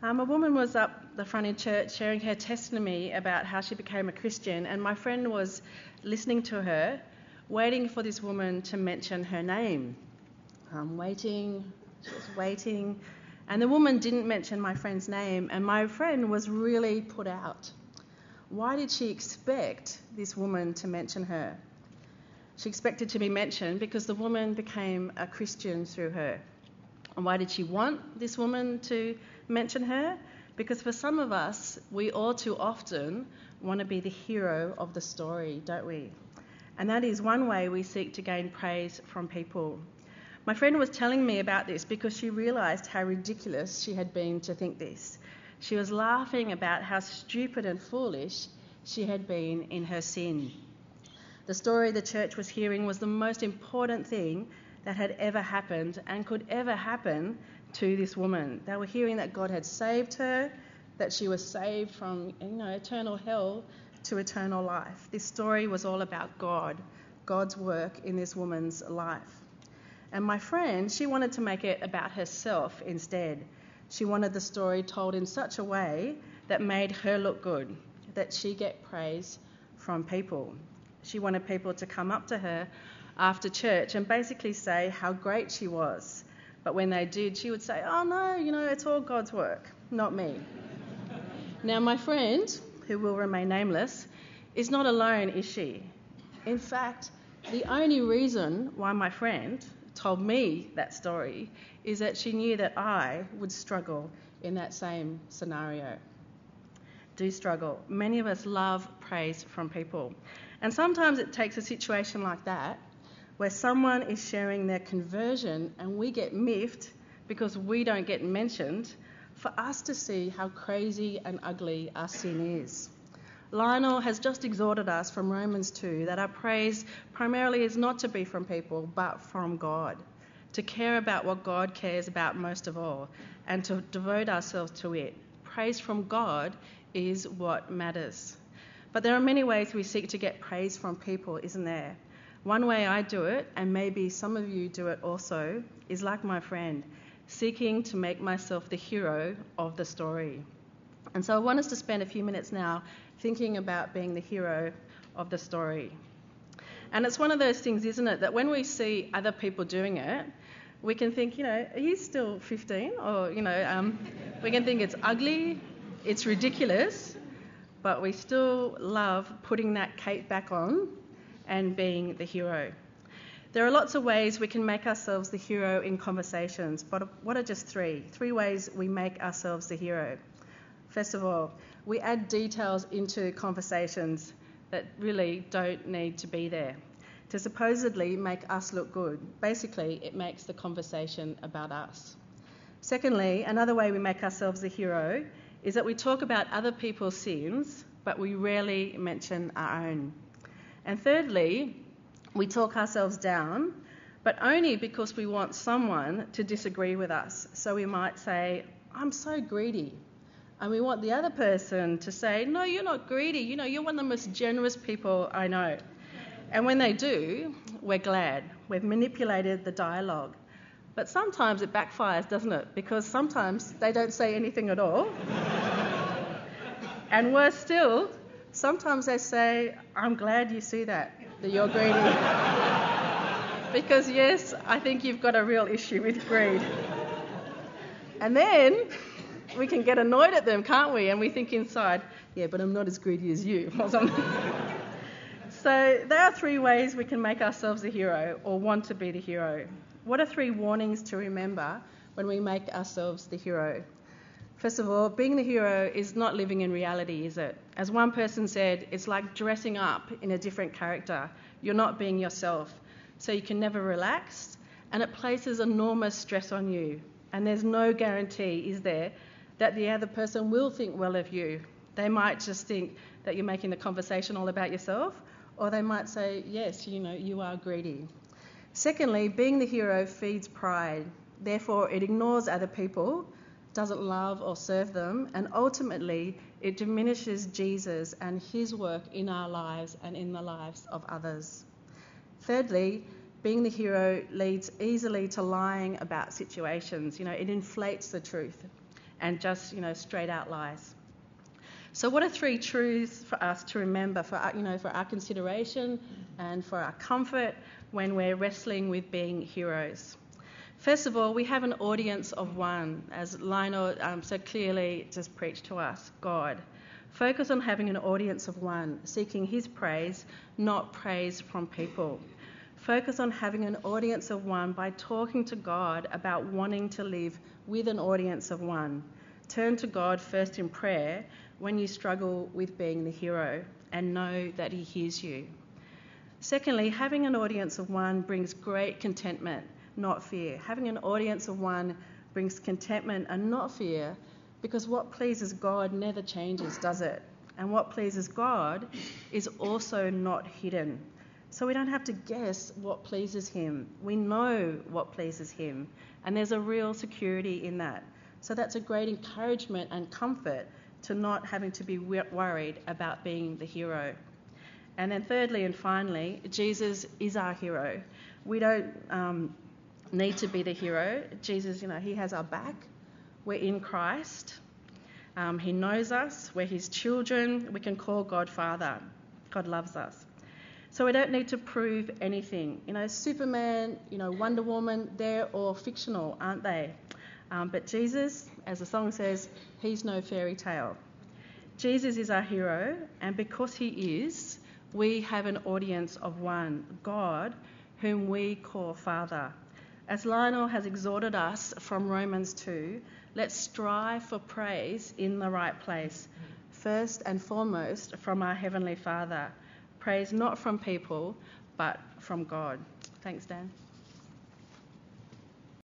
Um, a woman was up the front in church sharing her testimony about how she became a Christian, and my friend was listening to her, waiting for this woman to mention her name. Um, waiting, she was waiting, and the woman didn't mention my friend's name, and my friend was really put out. Why did she expect this woman to mention her? She expected to be mentioned because the woman became a Christian through her. And why did she want this woman to mention her? Because for some of us, we all too often want to be the hero of the story, don't we? And that is one way we seek to gain praise from people. My friend was telling me about this because she realised how ridiculous she had been to think this. She was laughing about how stupid and foolish she had been in her sin. The story the church was hearing was the most important thing that had ever happened and could ever happen to this woman. They were hearing that God had saved her, that she was saved from you know eternal hell to eternal life. This story was all about God, God's work in this woman's life. And my friend, she wanted to make it about herself instead. She wanted the story told in such a way that made her look good, that she get praise from people. She wanted people to come up to her after church and basically say how great she was. But when they did, she would say, Oh no, you know, it's all God's work, not me. now, my friend, who will remain nameless, is not alone, is she? In fact, the only reason why my friend told me that story is that she knew that I would struggle in that same scenario. Do struggle. Many of us love praise from people. And sometimes it takes a situation like that where someone is sharing their conversion and we get miffed because we don't get mentioned for us to see how crazy and ugly our sin is. Lionel has just exhorted us from Romans 2 that our praise primarily is not to be from people but from God, to care about what God cares about most of all, and to devote ourselves to it. Praise from God is what matters. But there are many ways we seek to get praise from people, isn't there? One way I do it, and maybe some of you do it also, is like my friend, seeking to make myself the hero of the story. And so I want us to spend a few minutes now thinking about being the hero of the story. And it's one of those things, isn't it, that when we see other people doing it, we can think, you know, you still 15? Or, you know, um, we can think it's ugly, it's ridiculous, but we still love putting that cape back on and being the hero. There are lots of ways we can make ourselves the hero in conversations, but what are just three? Three ways we make ourselves the hero. First of all, we add details into conversations that really don't need to be there to supposedly make us look good. Basically, it makes the conversation about us. Secondly, another way we make ourselves the hero is that we talk about other people's sins, but we rarely mention our own. And thirdly, we talk ourselves down, but only because we want someone to disagree with us. So we might say, I'm so greedy. And we want the other person to say, No, you're not greedy. You know, you're one of the most generous people I know. And when they do, we're glad. We've manipulated the dialogue. But sometimes it backfires, doesn't it? Because sometimes they don't say anything at all. and worse still, sometimes they say, I'm glad you see that, that you're greedy. because, yes, I think you've got a real issue with greed. And then we can get annoyed at them, can't we? And we think inside, yeah, but I'm not as greedy as you, or something. so there are three ways we can make ourselves a hero or want to be the hero. What are three warnings to remember when we make ourselves the hero? First of all, being the hero is not living in reality, is it? As one person said, it's like dressing up in a different character. You're not being yourself. So you can never relax, and it places enormous stress on you. And there's no guarantee, is there, that the other person will think well of you. They might just think that you're making the conversation all about yourself, or they might say, yes, you know, you are greedy. Secondly, being the hero feeds pride. Therefore, it ignores other people doesn't love or serve them, and ultimately it diminishes Jesus and his work in our lives and in the lives of others. Thirdly, being the hero leads easily to lying about situations. You know, it inflates the truth. and just, you know, straight out lies. So, what are three truths for us to remember for you know, for our consideration and for our comfort when we're wrestling with being heroes? First of all, we have an audience of one, as Lionel um, so clearly just preached to us God. Focus on having an audience of one, seeking His praise, not praise from people. Focus on having an audience of one by talking to God about wanting to live with an audience of one. Turn to God first in prayer when you struggle with being the hero and know that He hears you. Secondly, having an audience of one brings great contentment, not fear. Having an audience of one brings contentment and not fear because what pleases God never changes, does it? And what pleases God is also not hidden. So we don't have to guess what pleases Him. We know what pleases Him. And there's a real security in that. So that's a great encouragement and comfort to not having to be worried about being the hero. And then, thirdly and finally, Jesus is our hero. We don't um, need to be the hero. Jesus, you know, He has our back. We're in Christ. Um, he knows us. We're His children. We can call God Father. God loves us. So we don't need to prove anything. You know, Superman, you know, Wonder Woman, they're all fictional, aren't they? Um, but Jesus, as the song says, he's no fairy tale. Jesus is our hero, and because he is, we have an audience of one, God, whom we call Father. As Lionel has exhorted us from Romans 2, let's strive for praise in the right place, first and foremost from our Heavenly Father. Praise not from people, but from God. Thanks, Dan.